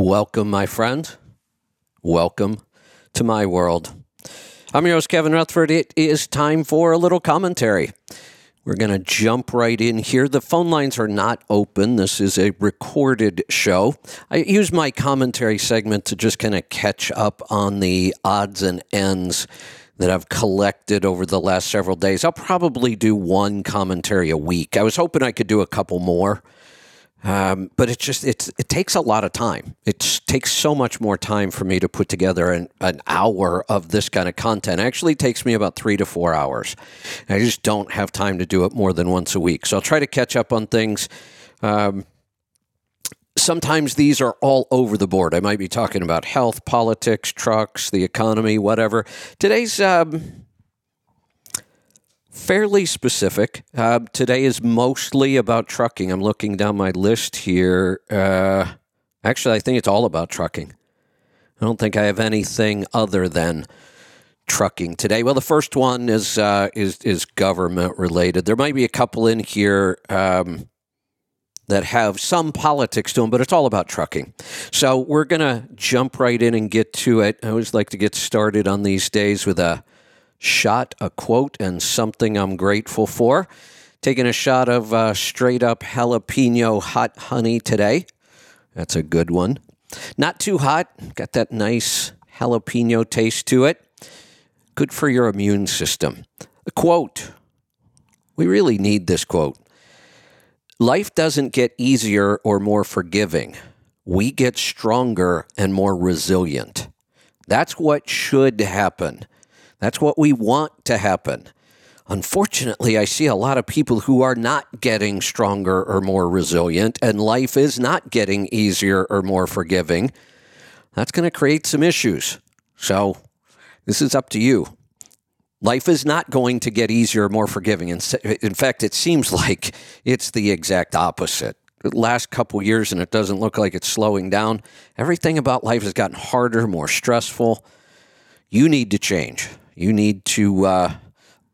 Welcome, my friend. Welcome to my world. I'm your host, Kevin Rutherford. It is time for a little commentary. We're going to jump right in here. The phone lines are not open. This is a recorded show. I use my commentary segment to just kind of catch up on the odds and ends that I've collected over the last several days. I'll probably do one commentary a week. I was hoping I could do a couple more. Um, but it just it's it takes a lot of time. It takes so much more time for me to put together an, an hour of this kind of content. It actually takes me about three to four hours. I just don't have time to do it more than once a week. So I'll try to catch up on things. Um, sometimes these are all over the board. I might be talking about health, politics, trucks, the economy, whatever. Today's um, fairly specific. Uh, today is mostly about trucking. I'm looking down my list here. Uh, actually, I think it's all about trucking. I don't think I have anything other than trucking today. Well, the first one is uh, is is government related. There might be a couple in here. Um, that have some politics to them, but it's all about trucking. So we're going to jump right in and get to it. I always like to get started on these days with a shot, a quote, and something I'm grateful for. Taking a shot of uh, straight up jalapeno hot honey today. That's a good one. Not too hot, got that nice jalapeno taste to it. Good for your immune system. A quote. We really need this quote. Life doesn't get easier or more forgiving. We get stronger and more resilient. That's what should happen. That's what we want to happen. Unfortunately, I see a lot of people who are not getting stronger or more resilient, and life is not getting easier or more forgiving. That's going to create some issues. So, this is up to you. Life is not going to get easier or more forgiving. In, fact, it seems like it's the exact opposite. The last couple years, and it doesn't look like it's slowing down. Everything about life has gotten harder, more stressful. You need to change. You need to uh,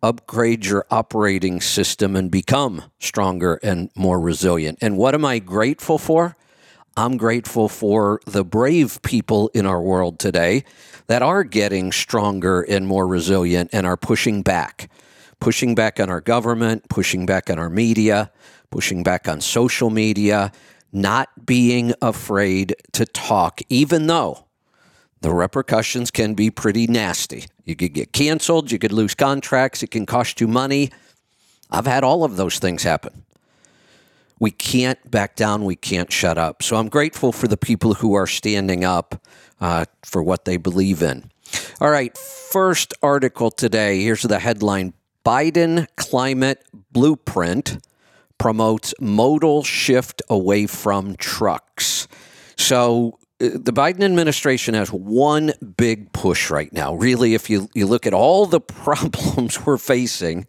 upgrade your operating system and become stronger and more resilient. And what am I grateful for? I'm grateful for the brave people in our world today that are getting stronger and more resilient and are pushing back, pushing back on our government, pushing back on our media, pushing back on social media, not being afraid to talk, even though the repercussions can be pretty nasty. You could get canceled, you could lose contracts, it can cost you money. I've had all of those things happen. We can't back down, we can't shut up. So I'm grateful for the people who are standing up uh, for what they believe in. All right, first article today. Here's the headline Biden climate blueprint promotes modal shift away from trucks. So the Biden administration has one big push right now. Really, if you, you look at all the problems we're facing,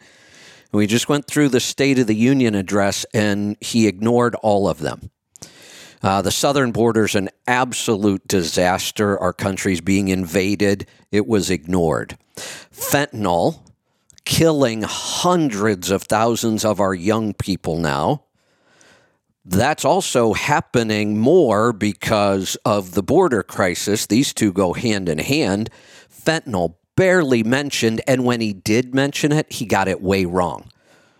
we just went through the State of the Union address and he ignored all of them. Uh, the southern border is an absolute disaster. Our country's being invaded. It was ignored. Fentanyl, killing hundreds of thousands of our young people now that's also happening more because of the border crisis. These two go hand in hand. Fentanyl barely mentioned, and when he did mention it, he got it way wrong.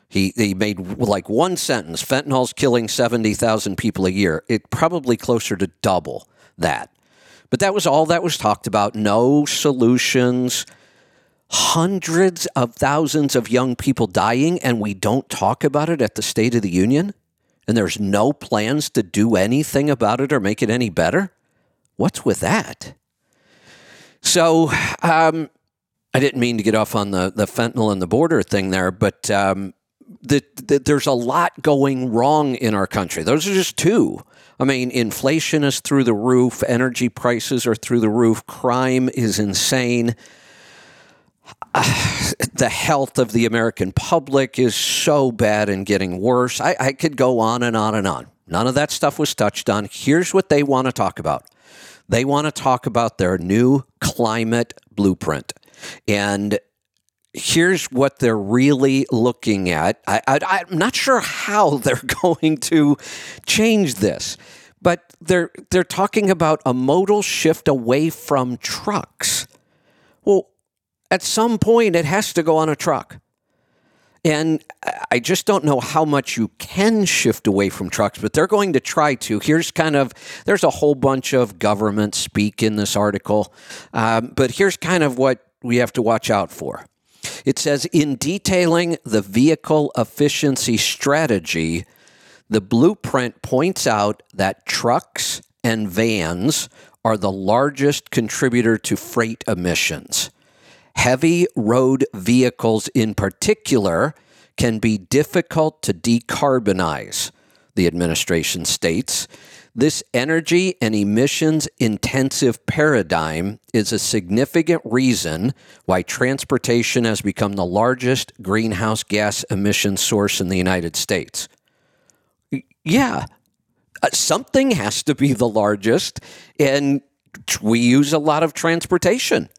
He, he made like one sentence fentanyl's killing 70,000 people a year. It probably closer to double that. But that was all that was talked about. No solutions. Hundreds of thousands of young people dying, and we don't talk about it at the State of the Union? And there's no plans to do anything about it or make it any better? What's with that? So, um, I didn't mean to get off on the, the fentanyl and the border thing there, but um, the, the, there's a lot going wrong in our country. Those are just two. I mean, inflation is through the roof, energy prices are through the roof, crime is insane. the health of the American public is so bad and getting worse. I, I could go on and on and on. None of that stuff was touched on. Here's what they want to talk about they want to talk about their new climate blueprint. And here's what they're really looking at. I, am not sure how they're going to change this, but they're they're talking about a modal shift away from trucks. Well, at some point it has to go on a truck. And I just don't know how much you can shift away from trucks, but they're going to try to. Here's kind of, there's a whole bunch of government speak in this article, um, but here's kind of what we have to watch out for. It says in detailing the vehicle efficiency strategy, the blueprint points out that trucks and vans are the largest contributor to freight emissions. Heavy road vehicles, in particular, can be difficult to decarbonize, the administration states. This energy and emissions intensive paradigm is a significant reason why transportation has become the largest greenhouse gas emission source in the United States. Yeah, uh, something has to be the largest, and we use a lot of transportation.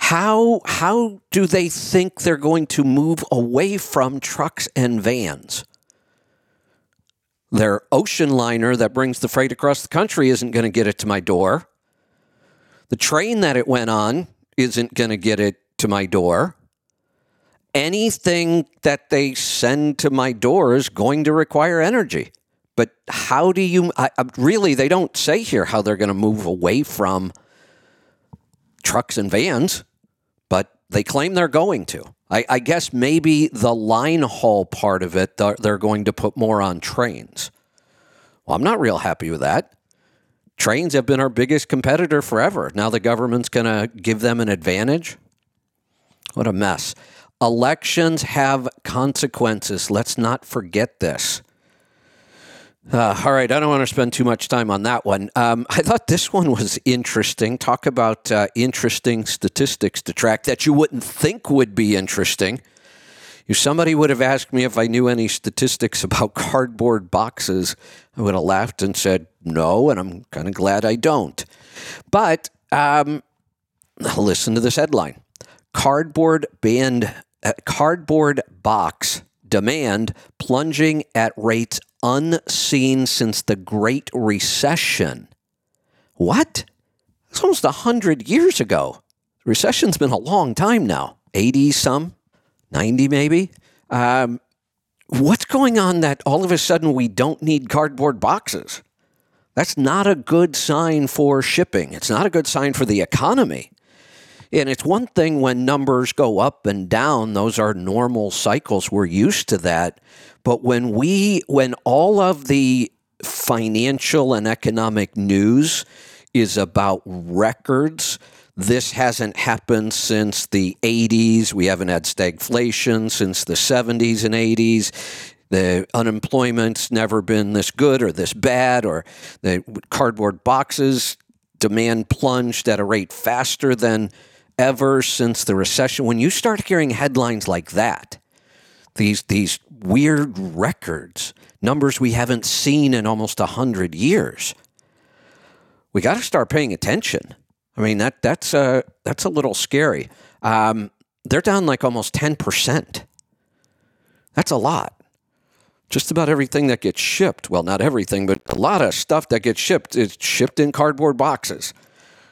How how do they think they're going to move away from trucks and vans? Their ocean liner that brings the freight across the country isn't going to get it to my door. The train that it went on isn't going to get it to my door. Anything that they send to my door is going to require energy. But how do you I, really? They don't say here how they're going to move away from trucks and vans but they claim they're going to. I, I guess maybe the line haul part of it, they're, going to put more on trains. Well, I'm not real happy with that. Trains have been our biggest competitor forever. Now the government's going to give them an advantage. What a mess. Elections have consequences. Let's not forget this. Uh, all right, I don't want to spend too much time on that one. Um, I thought this one was interesting. Talk about uh, interesting statistics to track that you wouldn't think would be interesting. If somebody would have asked me if I knew any statistics about cardboard boxes, I would have laughed and said no, and I'm kind of glad I don't. But um, listen to this headline: Cardboard band, uh, cardboard box demand plunging at rates unseen since the Great Recession. What? It's almost 100 years ago. Recession's been a long time now 80 some, 90 maybe. Um, what's going on that all of a sudden we don't need cardboard boxes? That's not a good sign for shipping. It's not a good sign for the economy. And it's one thing when numbers go up and down, those are normal cycles. We're used to that. But when we, when all of the financial and economic news is about records, this hasn't happened since the 80s. We haven't had stagflation since the 70s and 80s. The unemployment's never been this good or this bad, or the cardboard boxes demand plunged at a rate faster than ever since the recession. When you start hearing headlines like that, these these weird records, numbers we haven't seen in almost a hundred years, we got to start paying attention. I mean that that's a that's a little scary. Um, they're down like almost ten percent. That's a lot. Just about everything that gets shipped, well, not everything, but a lot of stuff that gets shipped is shipped in cardboard boxes.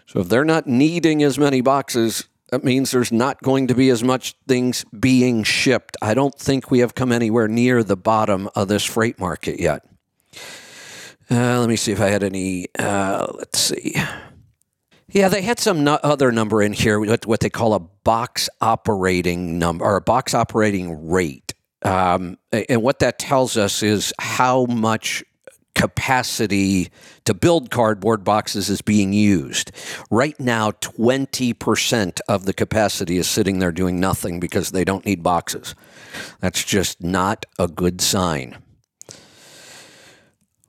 So if they're not needing as many boxes, that means there's not going to be as much things being shipped. I don't think we have come anywhere near the bottom of this freight market yet. Uh, let me see if I had any. Uh, let's see. Yeah, they had some no- other number in here, what, what they call a box operating number or a box operating rate. Um, and what that tells us is how much capacity to build cardboard boxes is being used. Right now, 20% of the capacity is sitting there doing nothing because they don't need boxes. That's just not a good sign.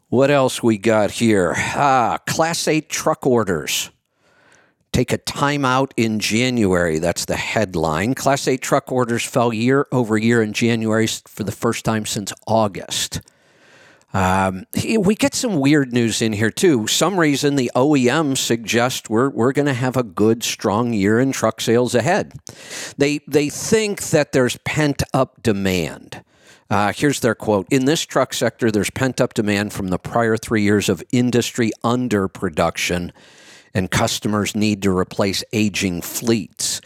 What else we got here? Ah, Class 8 truck orders. Take a timeout in January. That's the headline. Class 8 truck orders fell year over year in January for the first time since August. Um, we get some weird news in here too. Some reason the OEMs suggest we're we're going to have a good, strong year in truck sales ahead. They they think that there's pent up demand. Uh, here's their quote In this truck sector, there's pent up demand from the prior three years of industry underproduction, and customers need to replace aging fleets.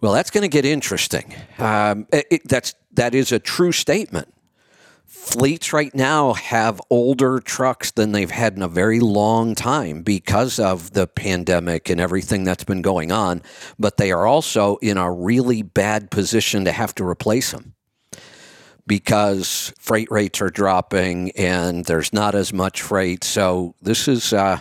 Well, that's going to get interesting. Um, it, that's, that is a true statement. Fleets right now have older trucks than they've had in a very long time because of the pandemic and everything that's been going on, but they are also in a really bad position to have to replace them because freight rates are dropping and there's not as much freight. So this is uh,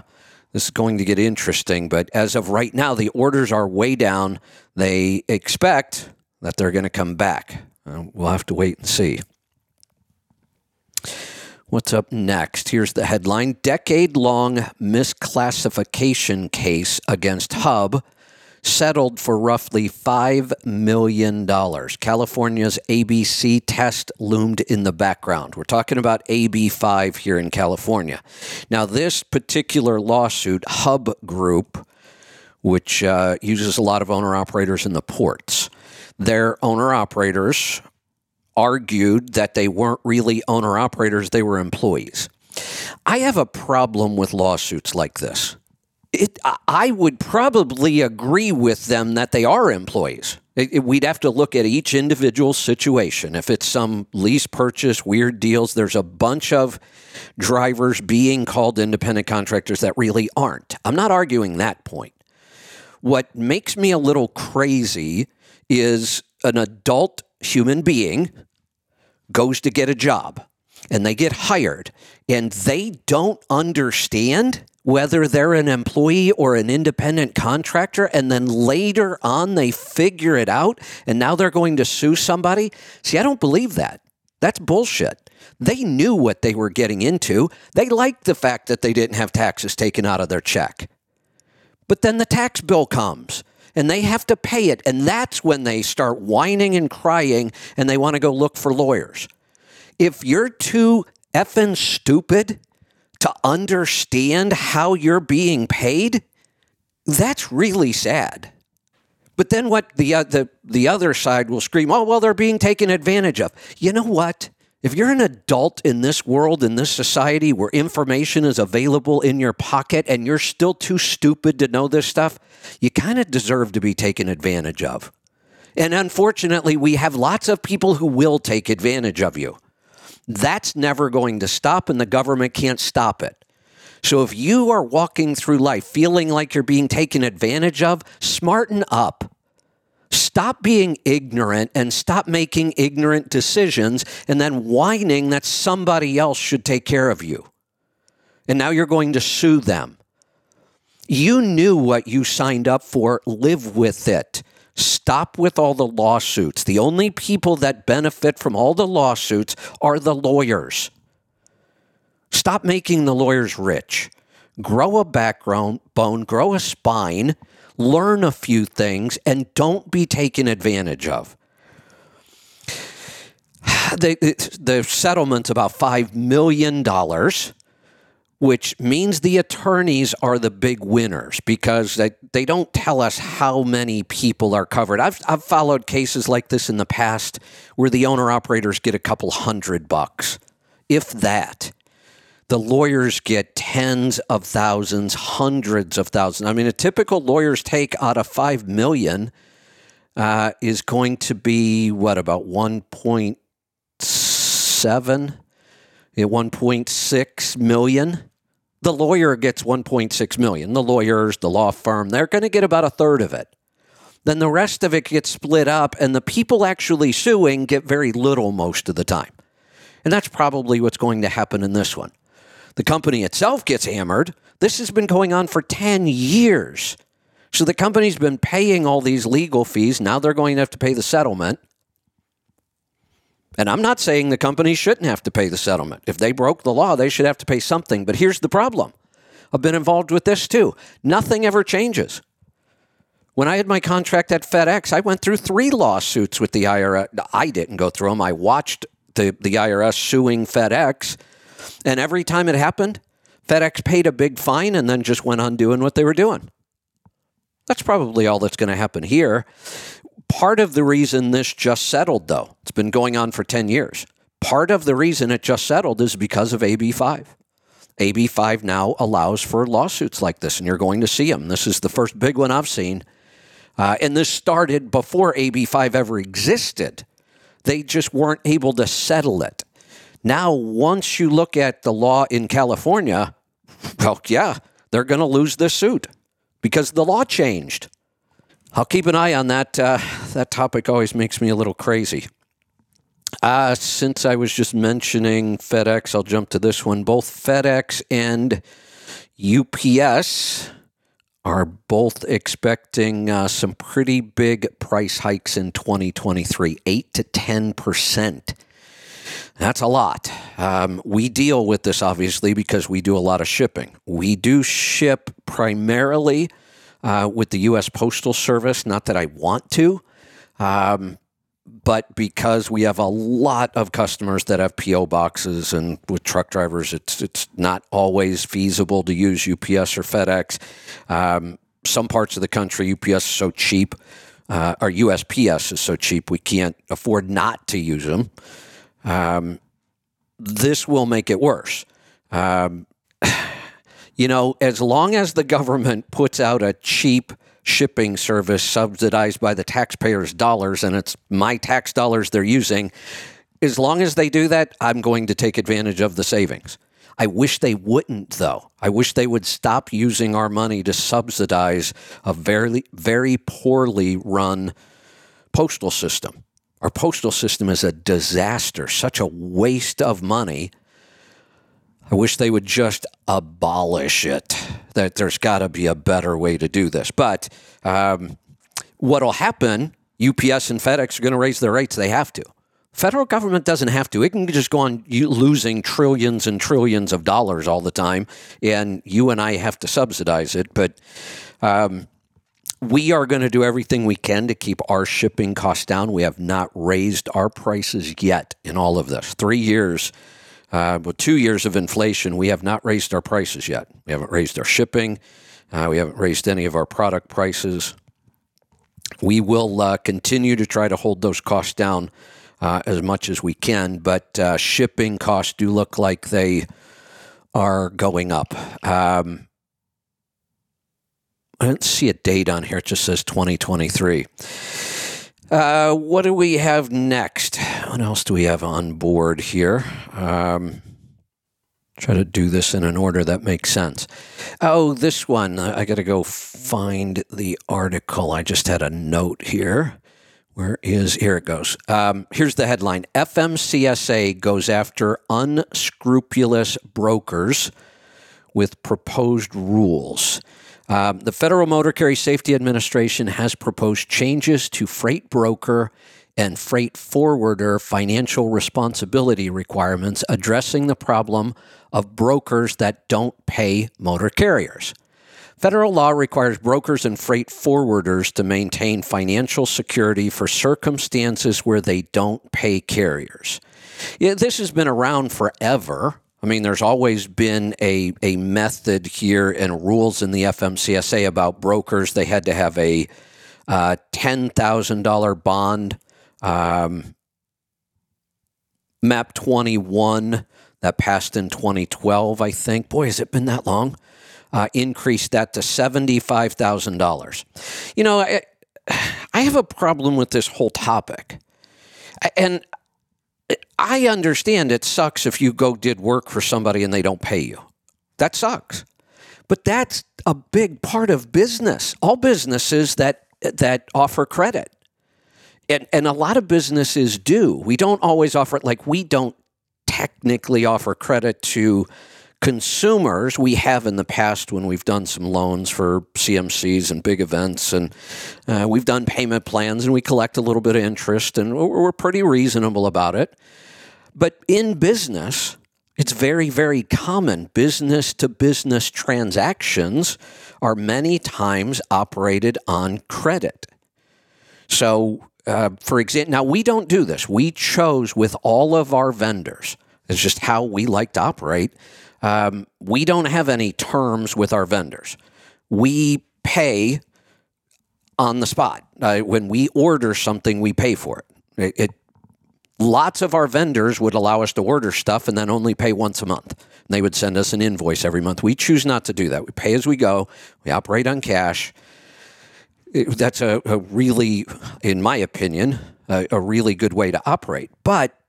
this is going to get interesting. But as of right now, the orders are way down. They expect that they're going to come back. Uh, we'll have to wait and see. What's up next? Here's the headline Decade long misclassification case against Hub settled for roughly $5 million. California's ABC test loomed in the background. We're talking about AB5 here in California. Now, this particular lawsuit, Hub Group, which uh, uses a lot of owner operators in the ports, their owner operators argued that they weren't really owner operators, they were employees. I have a problem with lawsuits like this it, I would probably agree with them that they are employees. It, it, we'd have to look at each individual situation. If it's some lease purchase, weird deals, there's a bunch of drivers being called independent contractors that really aren't. I'm not arguing that point. What makes me a little crazy is an adult human being goes to get a job and they get hired and they don't understand whether they're an employee or an independent contractor, and then later on they figure it out and now they're going to sue somebody. See, I don't believe that. That's bullshit. They knew what they were getting into. They liked the fact that they didn't have taxes taken out of their check. But then the tax bill comes and they have to pay it. And that's when they start whining and crying and they want to go look for lawyers. If you're too effing stupid to understand how you're being paid, that's really sad. But then what the, uh, the, the other side will scream, oh, well, they're being taken advantage of. You know what? If you're an adult in this world, in this society where information is available in your pocket and you're still too stupid to know this stuff, you kind of deserve to be taken advantage of. And unfortunately, we have lots of people who will take advantage of you. That's never going to stop, and the government can't stop it. So if you are walking through life feeling like you're being taken advantage of, smarten up. Stop being ignorant and stop making ignorant decisions and then whining that somebody else should take care of you. And now you're going to sue them. You knew what you signed up for, live with it. Stop with all the lawsuits. The only people that benefit from all the lawsuits are the lawyers. Stop making the lawyers rich. Grow a background bone, grow a spine, learn a few things, and don't be taken advantage of. The, the settlement's about $5 million which means the attorneys are the big winners because they, they don't tell us how many people are covered. I've, I've followed cases like this in the past where the owner operators get a couple hundred bucks, if that. The lawyers get tens of thousands, hundreds of thousands. I mean, a typical lawyer's take out of five million uh, is going to be what about one point seven? 1.6 million. The lawyer gets 1.6 million. The lawyers, the law firm, they're going to get about a third of it. Then the rest of it gets split up, and the people actually suing get very little most of the time. And that's probably what's going to happen in this one. The company itself gets hammered. This has been going on for 10 years. So the company's been paying all these legal fees. Now they're going to have to pay the settlement. And I'm not saying the company shouldn't have to pay the settlement. If they broke the law, they should have to pay something. But here's the problem I've been involved with this too. Nothing ever changes. When I had my contract at FedEx, I went through three lawsuits with the IRS. I didn't go through them. I watched the, the IRS suing FedEx. And every time it happened, FedEx paid a big fine and then just went on doing what they were doing. That's probably all that's going to happen here. Part of the reason this just settled, though, it's been going on for 10 years. part of the reason it just settled is because of AB5. AB5 now allows for lawsuits like this, and you're going to see them. This is the first big one I've seen. Uh, and this started before AB5 ever existed. They just weren't able to settle it. Now, once you look at the law in California, well, yeah, they're going to lose this suit because the law changed. I'll keep an eye on that. Uh, that topic always makes me a little crazy. Uh, since I was just mentioning FedEx, I'll jump to this one. Both FedEx and UPS are both expecting uh, some pretty big price hikes in 2023, 8 to 10%. That's a lot. Um, we deal with this obviously because we do a lot of shipping. We do ship primarily uh, with the U.S. Postal Service, not that I want to. Um, but because we have a lot of customers that have PO boxes and with truck drivers, it's it's not always feasible to use UPS or FedEx. Um, some parts of the country, UPS is so cheap, uh, or USPS is so cheap, we can't afford not to use them. Um, this will make it worse. Um, you know, as long as the government puts out a cheap shipping service subsidized by the taxpayers' dollars, and it's my tax dollars they're using. As long as they do that, I'm going to take advantage of the savings. I wish they wouldn't, though. I wish they would stop using our money to subsidize a very, very poorly run postal system. Our postal system is a disaster, such a waste of money. I wish they would just abolish it. That there's got to be a better way to do this. But um, what'll happen? UPS and FedEx are going to raise their rates. They have to. Federal government doesn't have to. It can just go on losing trillions and trillions of dollars all the time, and you and I have to subsidize it. But um, we are going to do everything we can to keep our shipping costs down. We have not raised our prices yet in all of this. Three years uh, with two years of inflation, we have not raised our prices yet. We haven't raised our shipping. Uh, we haven't raised any of our product prices. We will uh, continue to try to hold those costs down uh, as much as we can, but uh, shipping costs do look like they are going up. Um, I don't see a date on here. It just says 2023. Uh, what do we have next? What else do we have on board here? Um, try to do this in an order that makes sense. Oh, this one. I got to go find the article. I just had a note here. Where is here it goes? Um, here's the headline FMCSA goes after unscrupulous brokers with proposed rules. Um, the Federal Motor Carrier Safety Administration has proposed changes to freight broker and freight forwarder financial responsibility requirements addressing the problem of brokers that don't pay motor carriers. Federal law requires brokers and freight forwarders to maintain financial security for circumstances where they don't pay carriers. This has been around forever. I mean, there's always been a, a method here and rules in the FMCSA about brokers. They had to have a uh, $10,000 bond. Um, MAP 21 that passed in 2012, I think. Boy, has it been that long? Uh, increased that to $75,000. You know, I, I have a problem with this whole topic. And I understand it sucks if you go did work for somebody and they don't pay you. That sucks. But that's a big part of business. All businesses that that offer credit. And and a lot of businesses do. We don't always offer it like we don't technically offer credit to consumers we have in the past when we've done some loans for CMCs and big events, and uh, we've done payment plans and we collect a little bit of interest, and we're pretty reasonable about it. But in business, it's very, very common. Business to business transactions are many times operated on credit. So, uh, for example, now we don't do this. We chose with all of our vendors. It's just how we like to operate um, we don't have any terms with our vendors. We pay on the spot. Uh, when we order something, we pay for it. it. It lots of our vendors would allow us to order stuff and then only pay once a month. And they would send us an invoice every month. We choose not to do that. We pay as we go. We operate on cash. It, that's a, a, really, in my opinion, a, a really good way to operate. But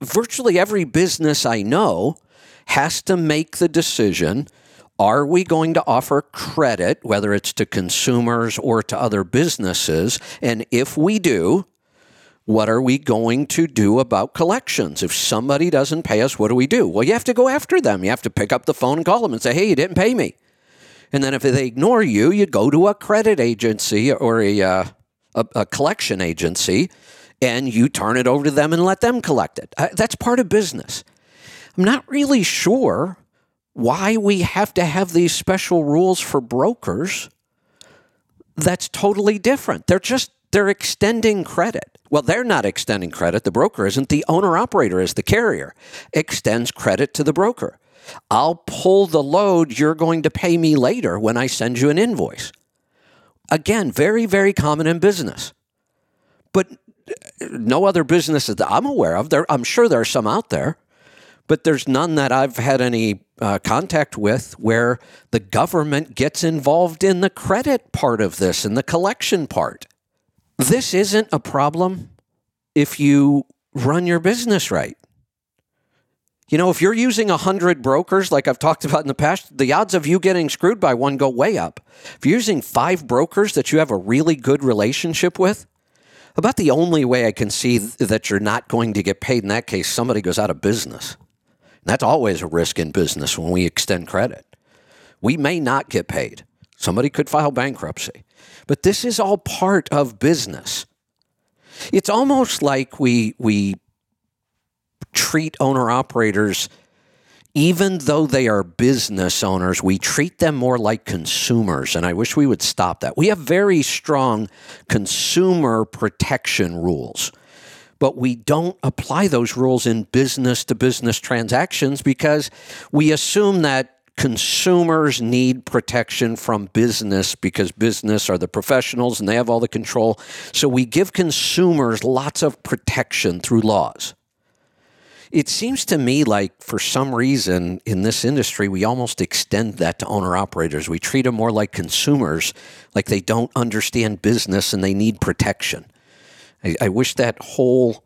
virtually every business I know has to make the decision are we going to offer credit, whether it's to consumers or to other businesses? And if we do, what are we going to do about collections? If somebody doesn't pay us, what do we do? Well, you have to go after them. You have to pick up the phone and call them and say, hey, you didn't pay me. And then if they ignore you, you go to a credit agency or a, uh, a, a, collection agency and you turn it over to them and let them collect it. Uh, that's part of business. I'm not really sure why we have to have these special rules for brokers. That's totally different. They're just they're extending credit. Well, they're not extending credit. The broker isn't. The owner operator is the carrier. Extends credit to the broker. I'll pull the load you're going to pay me later when I send you an invoice. Again, very, very common in business. But no other businesses that I'm aware of. There, I'm sure there are some out there, but there's none that I've had any uh, contact with where the government gets involved in the credit part of this and the collection part. This isn't a problem if you run your business right. You know, if you're using 100 brokers, like I've talked about in the past, the odds of you getting screwed by one go way up. If you're using five brokers that you have a really good relationship with, about the only way I can see that you're not going to get paid in that case, somebody goes out of business. That's always a risk in business when we extend credit. We may not get paid. Somebody could file bankruptcy. But this is all part of business. It's almost like we we treat owner operators even though they are business owners, we treat them more like consumers. And I wish we would stop that. We have very strong consumer protection rules, but we don't apply those rules in business to business transactions because we assume that consumers need protection from business because business are the professionals and they have all the control. So we give consumers lots of protection through laws. It seems to me like for some reason in this industry, we almost extend that to owner operators. We treat them more like consumers, like they don't understand business and they need protection. I, I wish that whole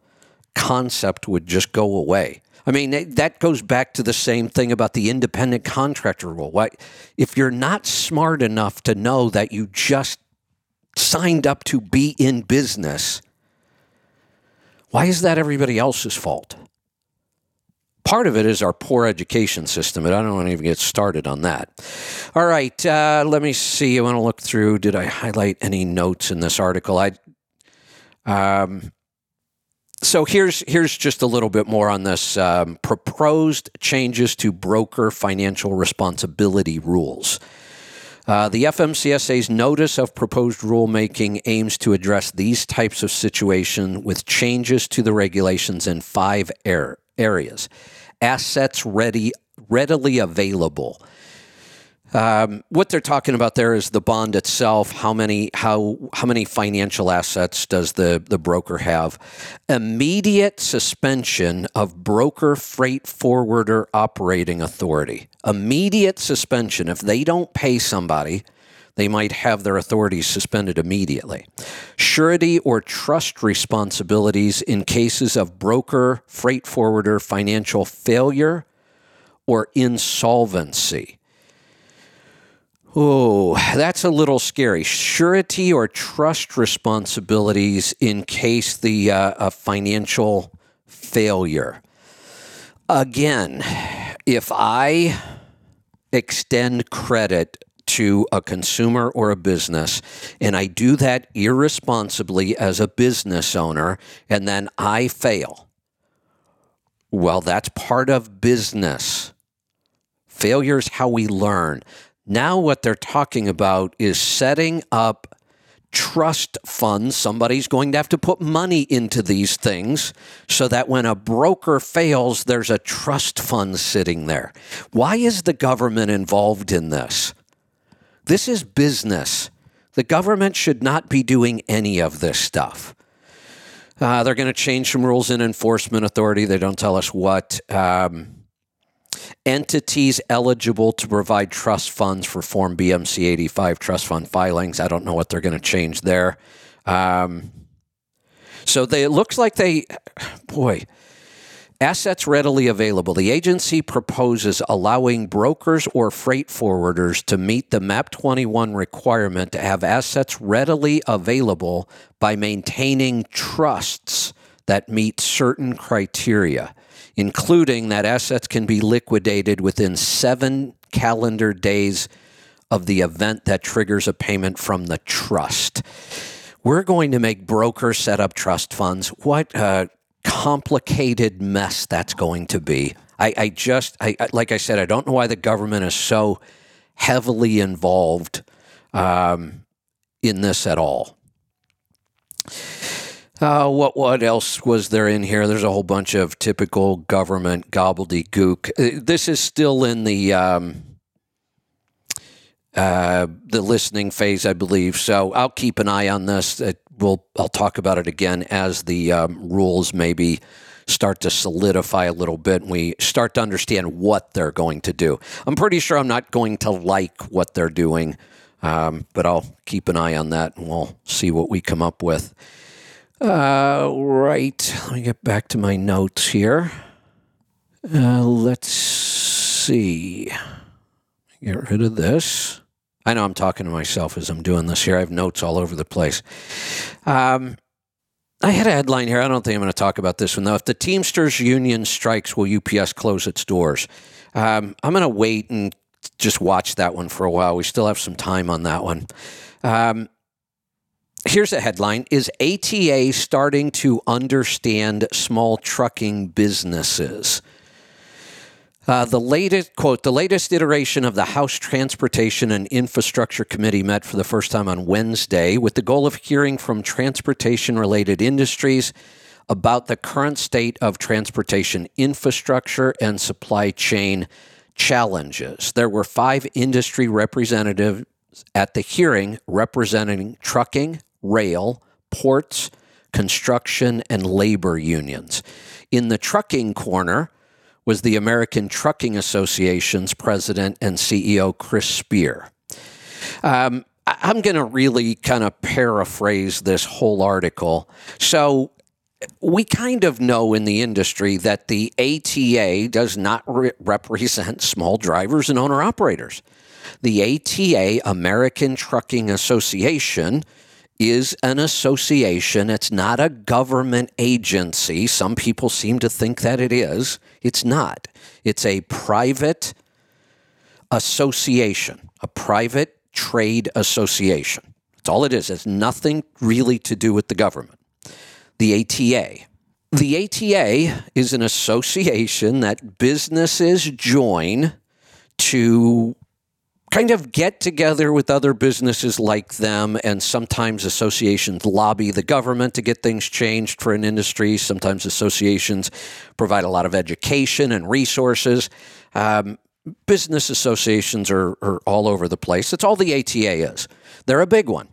concept would just go away. I mean, that goes back to the same thing about the independent contractor rule. Why, if you're not smart enough to know that you just signed up to be in business, why is that everybody else's fault? Part of it is our poor education system, and I don't want to even get started on that. All right, uh, let me see. I want to look through. Did I highlight any notes in this article? I um, so here's here's just a little bit more on this um, proposed changes to broker financial responsibility rules. Uh, the FMCSA's notice of proposed rulemaking aims to address these types of situations with changes to the regulations in five er- areas: assets ready, readily available, um, what they're talking about there is the bond itself. How many how how many financial assets does the the broker have? Immediate suspension of broker freight forwarder operating authority. Immediate suspension. If they don't pay somebody, they might have their authorities suspended immediately. Surety or trust responsibilities in cases of broker freight forwarder financial failure or insolvency. Oh, that's a little scary. Surety or trust responsibilities in case the uh, financial failure. Again, if I extend credit to a consumer or a business, and I do that irresponsibly as a business owner, and then I fail, well, that's part of business. Failure is how we learn. Now, what they're talking about is setting up trust funds. Somebody's going to have to put money into these things so that when a broker fails, there's a trust fund sitting there. Why is the government involved in this? This is business. The government should not be doing any of this stuff. Uh, they're going to change some rules in enforcement authority. They don't tell us what. Um, entities eligible to provide trust funds for Form BMC 85 trust fund filings. I don't know what they're going to change there. Um, so they, it looks like they, boy, Assets readily available. The agency proposes allowing brokers or freight forwarders to meet the MAP 21 requirement to have assets readily available by maintaining trusts that meet certain criteria, including that assets can be liquidated within seven calendar days of the event that triggers a payment from the trust. We're going to make brokers set up trust funds. What uh, complicated mess that's going to be. I, I just, I, like I said, I don't know why the government is so heavily involved um, in this at all. Uh, what what else was there in here? There's a whole bunch of typical government gobbledygook. Uh, this is still in the um, uh, the listening phase, I believe. So I'll keep an eye on this. It we'll I'll talk about it again as the um, rules maybe start to solidify a little bit and we start to understand what they're going to do. I'm pretty sure I'm not going to like what they're doing, um, but I'll keep an eye on that and we'll see what we come up with. Uh, right, let me get back to my notes here. Uh, let's see. Get rid of this. I know I'm talking to myself as I'm doing this here. I have notes all over the place. Um, I had a headline here. I don't think I'm going to talk about this one, though. If the Teamsters union strikes, will UPS close its doors? Um, I'm going to wait and just watch that one for a while. We still have some time on that one. Um, here's a headline Is ATA starting to understand small trucking businesses? Uh, the latest quote: the latest iteration of the House Transportation and Infrastructure Committee met for the first time on Wednesday with the goal of hearing from transportation-related industries about the current state of transportation infrastructure and supply chain challenges. There were five industry representatives at the hearing representing trucking, rail, ports, construction, and labor unions. In the trucking corner was the American Trucking Association's president and CEO, Chris Spear. Um, I'm going to really kind of paraphrase this whole article. So, we kind of know in the industry that the ATA does not re- represent small drivers and owner operators. The ATA, American Trucking Association, is an association. It's not a government agency. Some people seem to think that it is. It's not. It's a private association, a private trade association. That's all it is. It's nothing really to do with the government. The ATA. The ATA is an association that businesses join to kind of get together with other businesses like them, and sometimes associations lobby the government to get things changed for an industry. Sometimes associations provide a lot of education and resources. Um, business associations are, are all over the place. It's all the ATA is. They're a big one,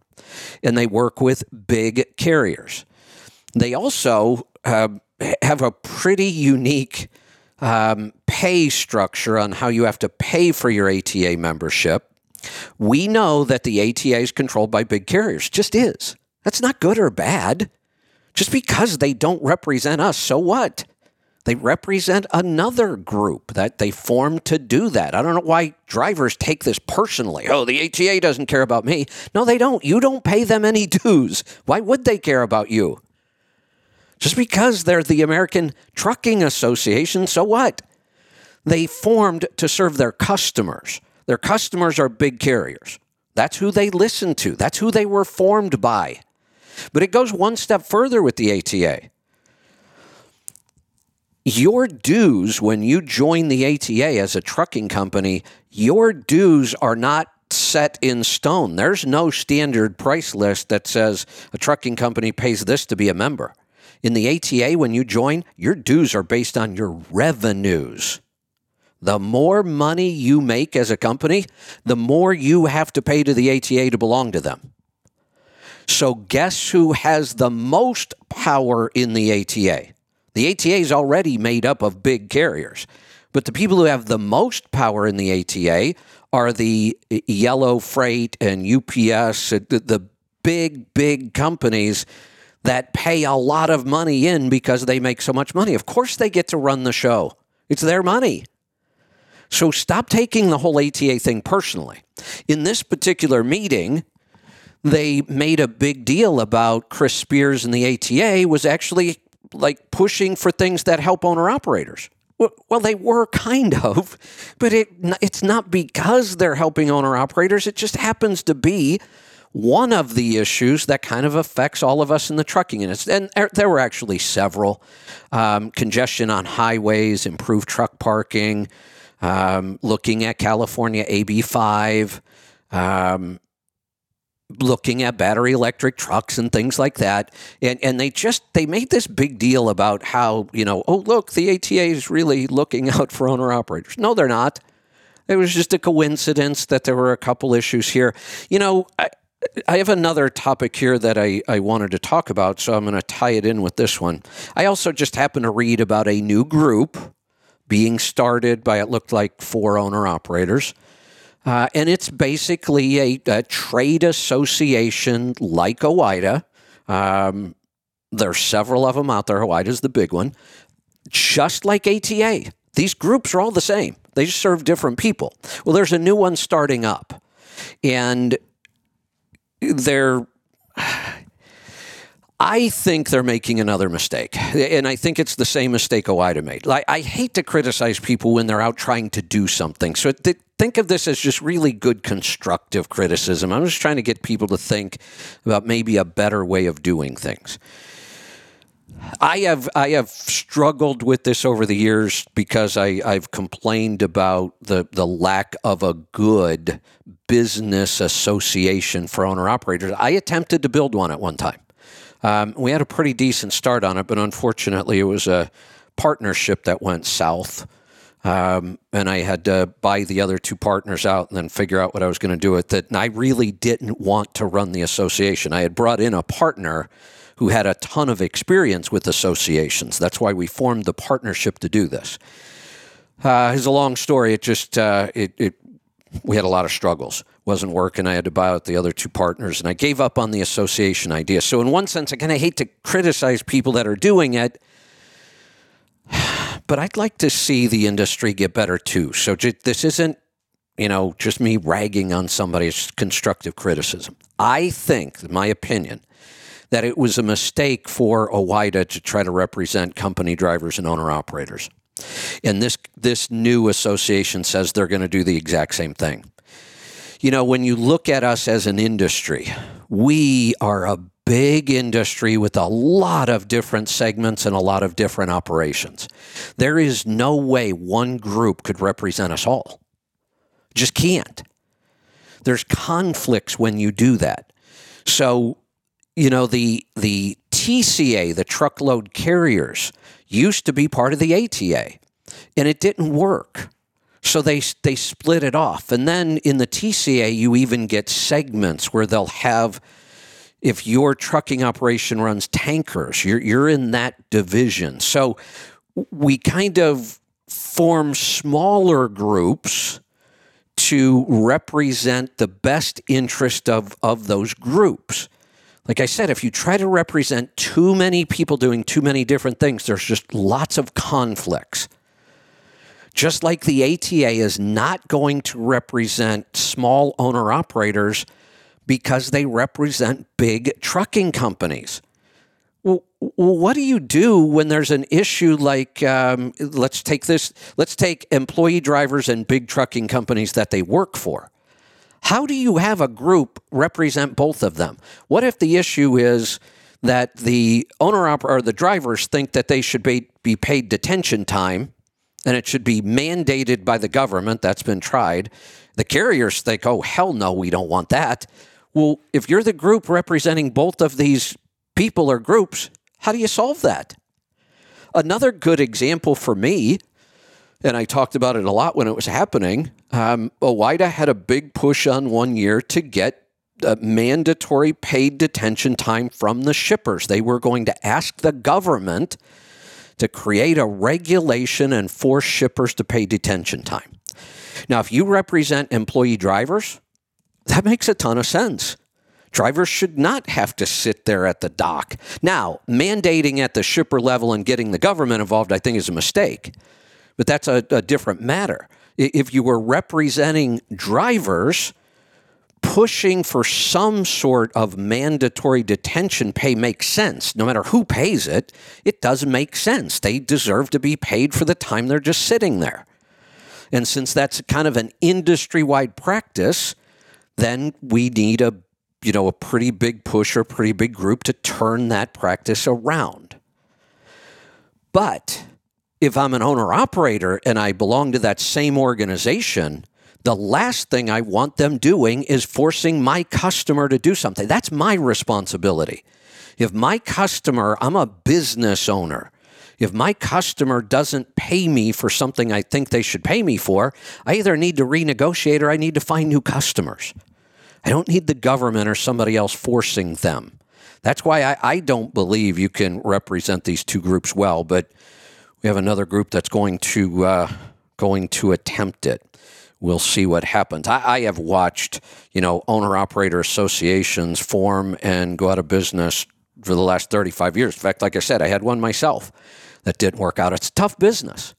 and they work with big carriers. They also uh, have a pretty unique um, pay structure on how you have to pay for your ATA membership. We know that the ATA is controlled by big carriers, just is. That's not good or bad. Just because they don't represent us, so what? They represent another group that they formed to do that. I don't know why drivers take this personally. Oh, the ATA doesn't care about me. No, they don't. You don't pay them any dues. Why would they care about you? Just because they're the American Trucking Association, so what? They formed to serve their customers. Their customers are big carriers. That's who they listen to. That's who they were formed by. But it goes one step further with the ATA. Your dues when you join the ATA as a trucking company, your dues are not set in stone. There's no standard price list that says a trucking company pays this to be a member. In the ATA, when you join, your dues are based on your revenues. The more money you make as a company, the more you have to pay to the ATA to belong to them. So, guess who has the most power in the ATA? The ATA is already made up of big carriers, but the people who have the most power in the ATA are the Yellow Freight and UPS, the, the big, big companies that pay a lot of money in because they make so much money. Of course, they get to run the show, it's their money. So stop taking the whole ATA thing personally. In this particular meeting, they made a big deal about Chris Spears and the ATA was actually like pushing for things that help owner operators. Well, they were kind of, but it it's not because they're helping owner operators. It just happens to be one of the issues that kind of affects all of us in the trucking industry. And there were actually several um, congestion on highways, improved truck parking, um, looking at California AB5, um, looking at battery electric trucks and things like that. And, and they just they made this big deal about how, you know, oh, look, the ATA is really looking out for owner operators. No, they're not. It was just a coincidence that there were a couple issues here. You know, I, I have another topic here that I, I wanted to talk about, so I'm going to tie it in with this one. I also just happened to read about a new group being started by, it looked like, four owner operators. Uh, and it's basically a, a, trade association like OOIDA. Um, there's several of them out there. OOIDA is the big one. Just like ATA. These groups are all the same. They just serve different people. Well, there's a new one starting up. And they're I think they're making another mistake. And I think it's the same mistake OOIDA made. Like, I hate to criticize people when they're out trying to do something. So th- think of this as just really good constructive criticism. I'm just trying to get people to think about maybe a better way of doing things. I have I have struggled with this over the years because I, I've complained about the the lack of a good business association for owner operators. I attempted to build one at one time. Um, we had a pretty decent start on it, but unfortunately, it was a partnership that went south. Um, and I had to buy the other two partners out and then figure out what I was going to do with it. And I really didn't want to run the association. I had brought in a partner who had a ton of experience with associations. That's why we formed the partnership to do this. Uh, it's a long story. It just uh, it, it we had a lot of struggles. wasn't working. I had to buy out the other two partners, and I gave up on the association idea. So in one sense, I kind of hate to criticize people that are doing it, but I'd like to see the industry get better too. So this isn't you know just me ragging on somebody's constructive criticism. I think, my opinion, that it was a mistake for OOIDA to try to represent company drivers and owner operators. And this this new association says they're going to do the exact same thing. You know, when you look at us as an industry, we are a big industry with a lot of different segments and a lot of different operations. There is no way one group could represent us all. Just can't. There's conflicts when you do that. So you know the the TCA, the truckload carriers, used to be part of the ATA, and it didn't work. So they they split it off, and then in the TCA, you even get segments where they'll have. If your trucking operation runs tankers, you're you're in that division. So we kind of form smaller groups to represent the best interest of, of those groups. Like I said, if you try to represent too many people doing too many different things, there's just lots of conflicts. Just like the ATA is not going to represent small owner operators because they represent big trucking companies. Well, what do you do when there's an issue like, um, let's take this, let's take employee drivers and big trucking companies that they work for? How do you have a group represent both of them? What if the issue is that the owner or the drivers think that they should be, be paid detention time and it should be mandated by the government? That's been tried. The carriers think, oh, hell no, we don't want that. Well, if you're the group representing both of these people or groups, how do you solve that? Another good example for me and I talked about it a lot when it was happening. Um, OOIDA had a big push on one year to get uh, mandatory paid detention time from the shippers. They were going to ask the government to create a regulation and force shippers to pay detention time. Now, if you represent employee drivers, that makes a ton of sense. Drivers should not have to sit there at the dock. Now, mandating at the shipper level and getting the government involved, I think, is a mistake. But that's a, a different matter. If you were representing drivers, pushing for some sort of mandatory detention pay makes sense. No matter who pays it, it does make sense. They deserve to be paid for the time they're just sitting there. And since that's kind of an industry wide practice, then we need a you know a pretty big push or a pretty big group to turn that practice around. But if I'm an owner operator and I belong to that same organization, the last thing I want them doing is forcing my customer to do something. That's my responsibility. If my customer, I'm a business owner, if my customer doesn't pay me for something I think they should pay me for, I either need to renegotiate or I need to find new customers. I don't need the government or somebody else forcing them. That's why I, I don't believe you can represent these two groups well, but we have another group that's going to uh, going to attempt it. We'll see what happens. I, I have watched, you know, owner operator associations form and go out of business for the last 35 years. In fact, like I said, I had one myself that didn't work out. It's a tough business,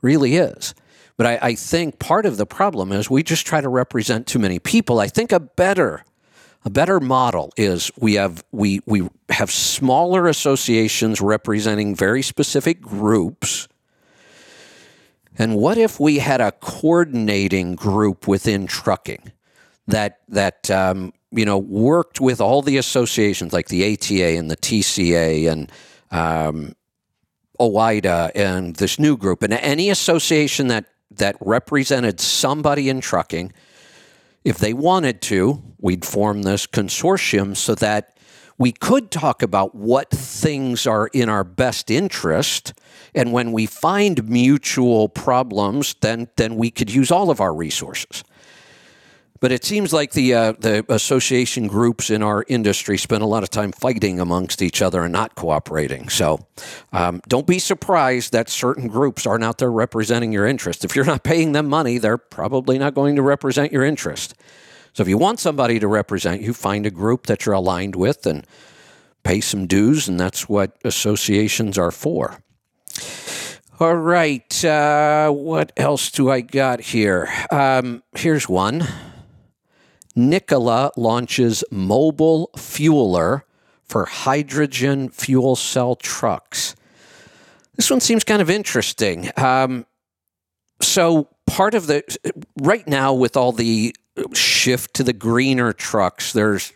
really is. But I, I, think part of the problem is we just try to represent too many people. I think a better a better model is we have we we have smaller associations representing very specific groups. And what if we had a coordinating group within trucking that that um, you know worked with all the associations like the ATA and the TCA and um, OOIDA and this new group and any association that that represented somebody in trucking, if they wanted to, we'd form this consortium so that we could talk about what things are in our best interest. And when we find mutual problems, then, then we could use all of our resources. But it seems like the uh, the association groups in our industry spend a lot of time fighting amongst each other and not cooperating. So um, don't be surprised that certain groups aren't out there representing your interest. If you're not paying them money, they're probably not going to represent your interest. So if you want somebody to represent you, find a group that you're aligned with and pay some dues, and that's what associations are for. All right, uh, what else do I got here? Um, here's one. Nikola launches mobile fueler for hydrogen fuel cell trucks. This one seems kind of interesting. Um, so, part of the right now, with all the shift to the greener trucks, there's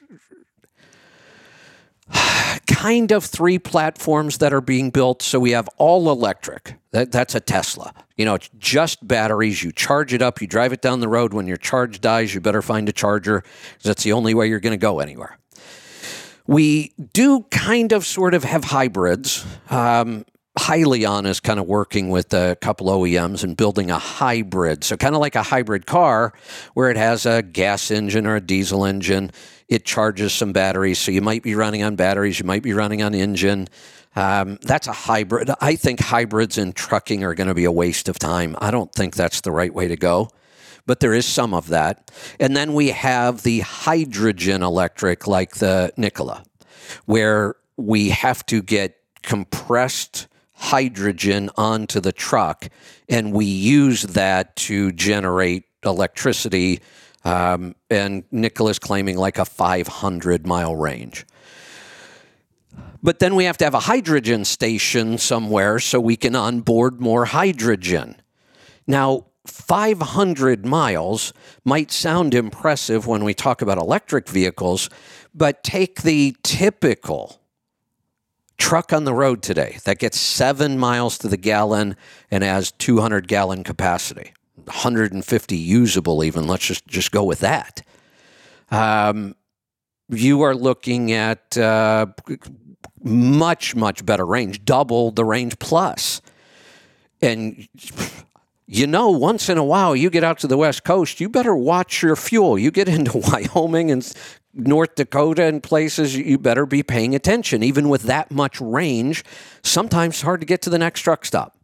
kind of three platforms that are being built. So we have all electric. That, that's a Tesla. You know, it's just batteries. You charge it up, you drive it down the road. When your charge dies, you better find a charger that's the only way you're going to go anywhere. We do kind of sort of have hybrids. Um, Hyliion is kind of working with a couple OEMs and building a hybrid. So, kind of like a hybrid car where it has a gas engine or a diesel engine it charges some batteries. So you might be running on batteries, you might be running on engine. Um, that's a hybrid. I think hybrids in trucking are going to be a waste of time. I don't think that's the right way to go, but there is some of that. And then we have the hydrogen electric, like the Nikola, where we have to get compressed hydrogen onto the truck and we use that to generate electricity um, and Nikola's claiming like a 500 mile range. But then we have to have a hydrogen station somewhere so we can onboard more hydrogen. Now, 500 miles might sound impressive when we talk about electric vehicles, but take the typical truck on the road today that gets seven miles to the gallon and has 200 gallon capacity. 150 usable even let's just just go with that um, you are looking at uh, much much better range double the range plus and you know, once in a while you get out to the West Coast, you better watch your fuel. You get into Wyoming and North Dakota and places, you better be paying attention. Even with that much range, sometimes it's hard to get to the next truck stop.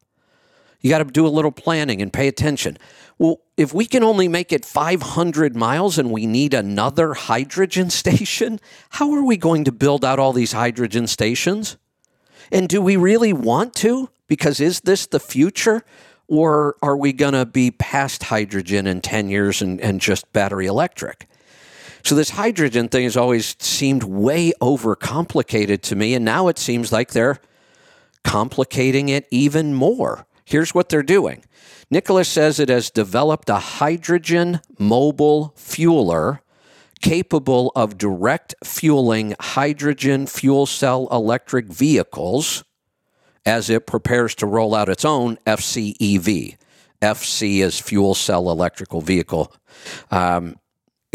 You got to do a little planning and pay attention. Well, if we can only make it 500 miles and we need another hydrogen station, how are we going to build out all these hydrogen stations? And do we really want to? Because is this the future? Or are we going to be past hydrogen in 10 years and, and just battery electric? So, this hydrogen thing has always seemed way overcomplicated to me. And now it seems like they're complicating it even more. Here's what they're doing Nikola says it has developed a hydrogen mobile fueler capable of direct fueling hydrogen fuel cell electric vehicles as it prepares to roll out its own FCEV. FC is fuel cell electrical vehicle. Um,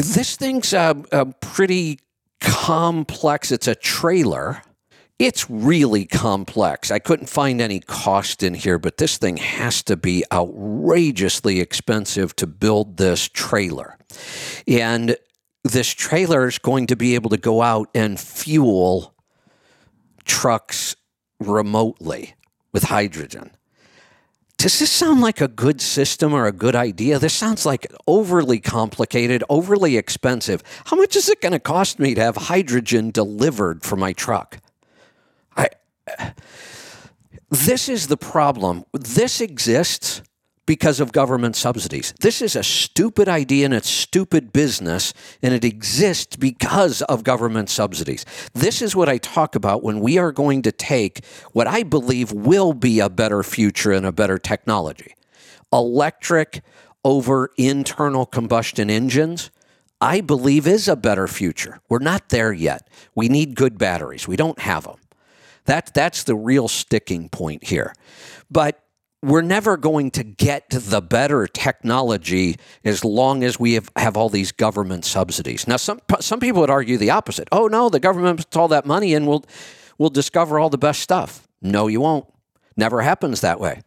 this thing's a, a pretty complex. It's a trailer. It's really complex. I couldn't find any cost in here, but this thing has to be outrageously expensive to build this trailer. And this trailer is going to be able to go out and fuel trucks remotely with hydrogen. Does this sound like a good system or a good idea? This sounds like overly complicated, overly expensive. How much is it going to cost me to have hydrogen delivered for my truck? I This is the problem. This exists because of government subsidies. This is a stupid idea and it's stupid business, and it exists because of government subsidies. This is what I talk about when we are going to take what I believe will be a better future and a better technology electric over internal combustion engines. I believe is a better future. We're not there yet. We need good batteries. We don't have them. That, that's the real sticking point here. But we're never going to get the better technology as long as we have, have all these government subsidies. Now, some some people would argue the opposite. Oh no, the government puts all that money and we'll we'll discover all the best stuff. No, you won't. Never happens that way.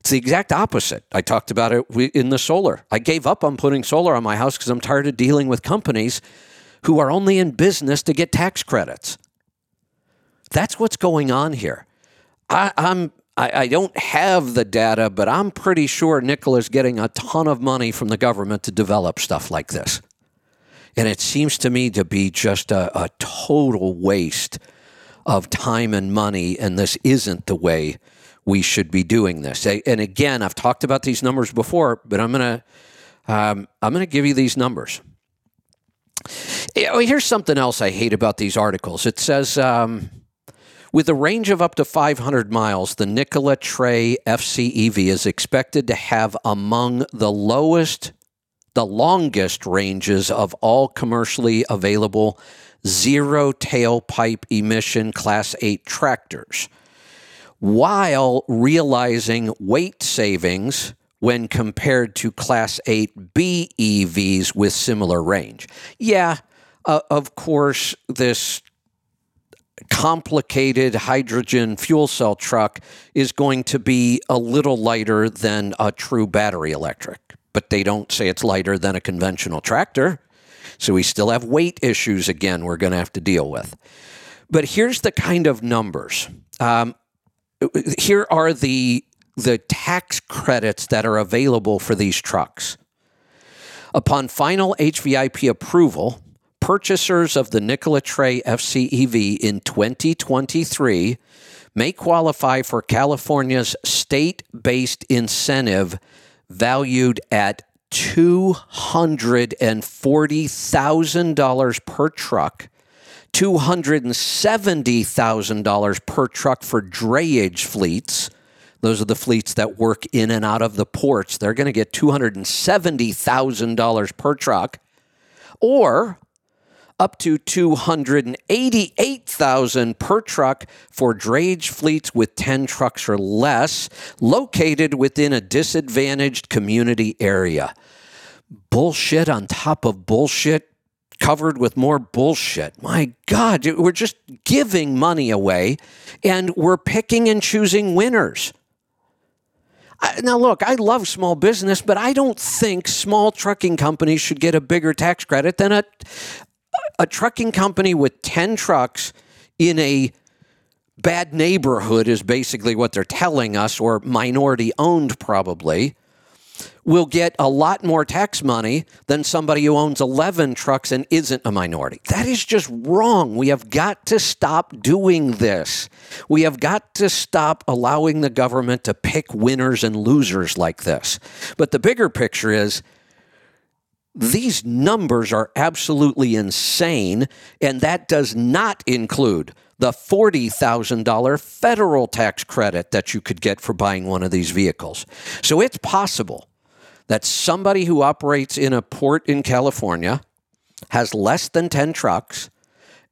It's the exact opposite. I talked about it in the solar. I gave up on putting solar on my house because I'm tired of dealing with companies who are only in business to get tax credits. That's what's going on here. I, I'm I, I, don't have the data, but I'm pretty sure Nikola's getting a ton of money from the government to develop stuff like this. And it seems to me to be just a, a total waste of time and money. And this isn't the way we should be doing this. And again, I've talked about these numbers before, but I'm gonna um, I'm gonna give you these numbers. Here's something else I hate about these articles. It says. Um, with a range of up to 500 miles, the Nikola Tre FCEV is expected to have among the lowest, the longest ranges of all commercially available zero tailpipe emission Class 8 tractors, while realizing weight savings when compared to Class 8 BEVs with similar range. Yeah, uh, of course, this complicated hydrogen fuel cell truck is going to be a little lighter than a true battery electric, but they don't say it's lighter than a conventional tractor. So we still have weight issues again we're going to have to deal with. But here's the kind of numbers. Um, here are the the tax credits that are available for these trucks. Upon final HVIP approval, purchasers of the Nikola Tre FCEV in 2023 may qualify for California's state based incentive valued at $240,000 per truck, $270,000 per truck for drayage fleets. Those are the fleets that work in and out of the ports. They're going to get $270,000 per truck. Or up to 288,000 per truck for drayage fleets with 10 trucks or less located within a disadvantaged community area. Bullshit on top of bullshit covered with more bullshit. My God, we're just giving money away and we're picking and choosing winners. Now, look, I love small business, but I don't think small trucking companies should get a bigger tax credit than a, a trucking company with 10 trucks in a bad neighborhood, is basically what they're telling us, or minority owned, probably will get a lot more tax money than somebody who owns 11 trucks and isn't a minority. That is just wrong. We have got to stop doing this. We have got to stop allowing the government to pick winners and losers like this. But the bigger picture is these numbers are absolutely insane, and that does not include the $40,000 federal tax credit that you could get for buying one of these vehicles. So it's possible that somebody who operates in a port in California has less than 10 trucks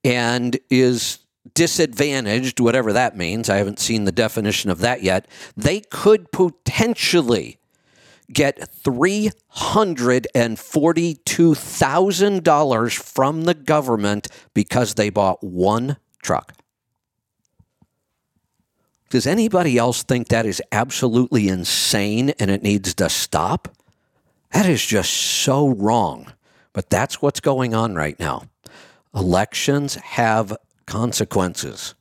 and is disadvantaged, whatever that means. I haven't seen the definition of that yet. They could potentially get $342,000 from the government because they bought one truck. Does anybody else think that is absolutely insane and it needs to stop? That is just so wrong. But that's what's going on right now. Elections have consequences.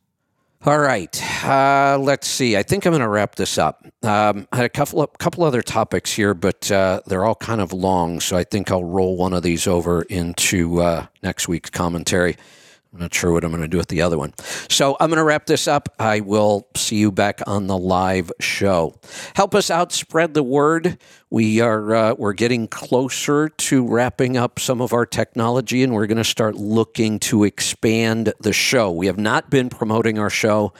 All right, uh, let's see. I think I'm going to wrap this up. Um, I had a couple of couple other topics here, but uh, they're all kind of long, so I think I'll roll one of these over into uh, next week's commentary. I'm not sure what I'm going to do with the other one. So I'm going to wrap this up. I will see you back on the live show. Help us out, spread the word. We are uh, we're getting closer to wrapping up some of our technology, and we're going to start looking to expand the show. We have not been promoting our show.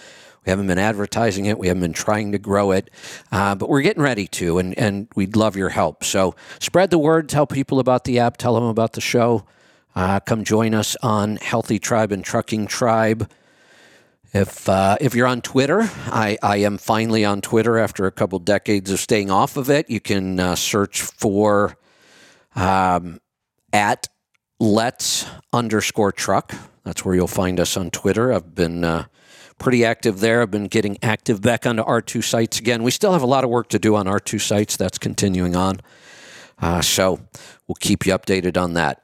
We haven't been advertising it. We haven't been trying to grow it, uh, but we're getting ready to, and, and we'd love your help. So spread the word, tell people about the app, tell them about the show. Uh, come join us on Healthy Tribe and Trucking Tribe. If uh, if you're on Twitter, I, I am finally on Twitter after a couple decades of staying off of it. You can uh, search for um, at let's underscore truck. That's where you'll find us on Twitter. I've been uh, pretty active there. I've been getting active back onto R2 sites again. We still have a lot of work to do on R2 sites. That's continuing on. Uh, so we'll keep you updated on that.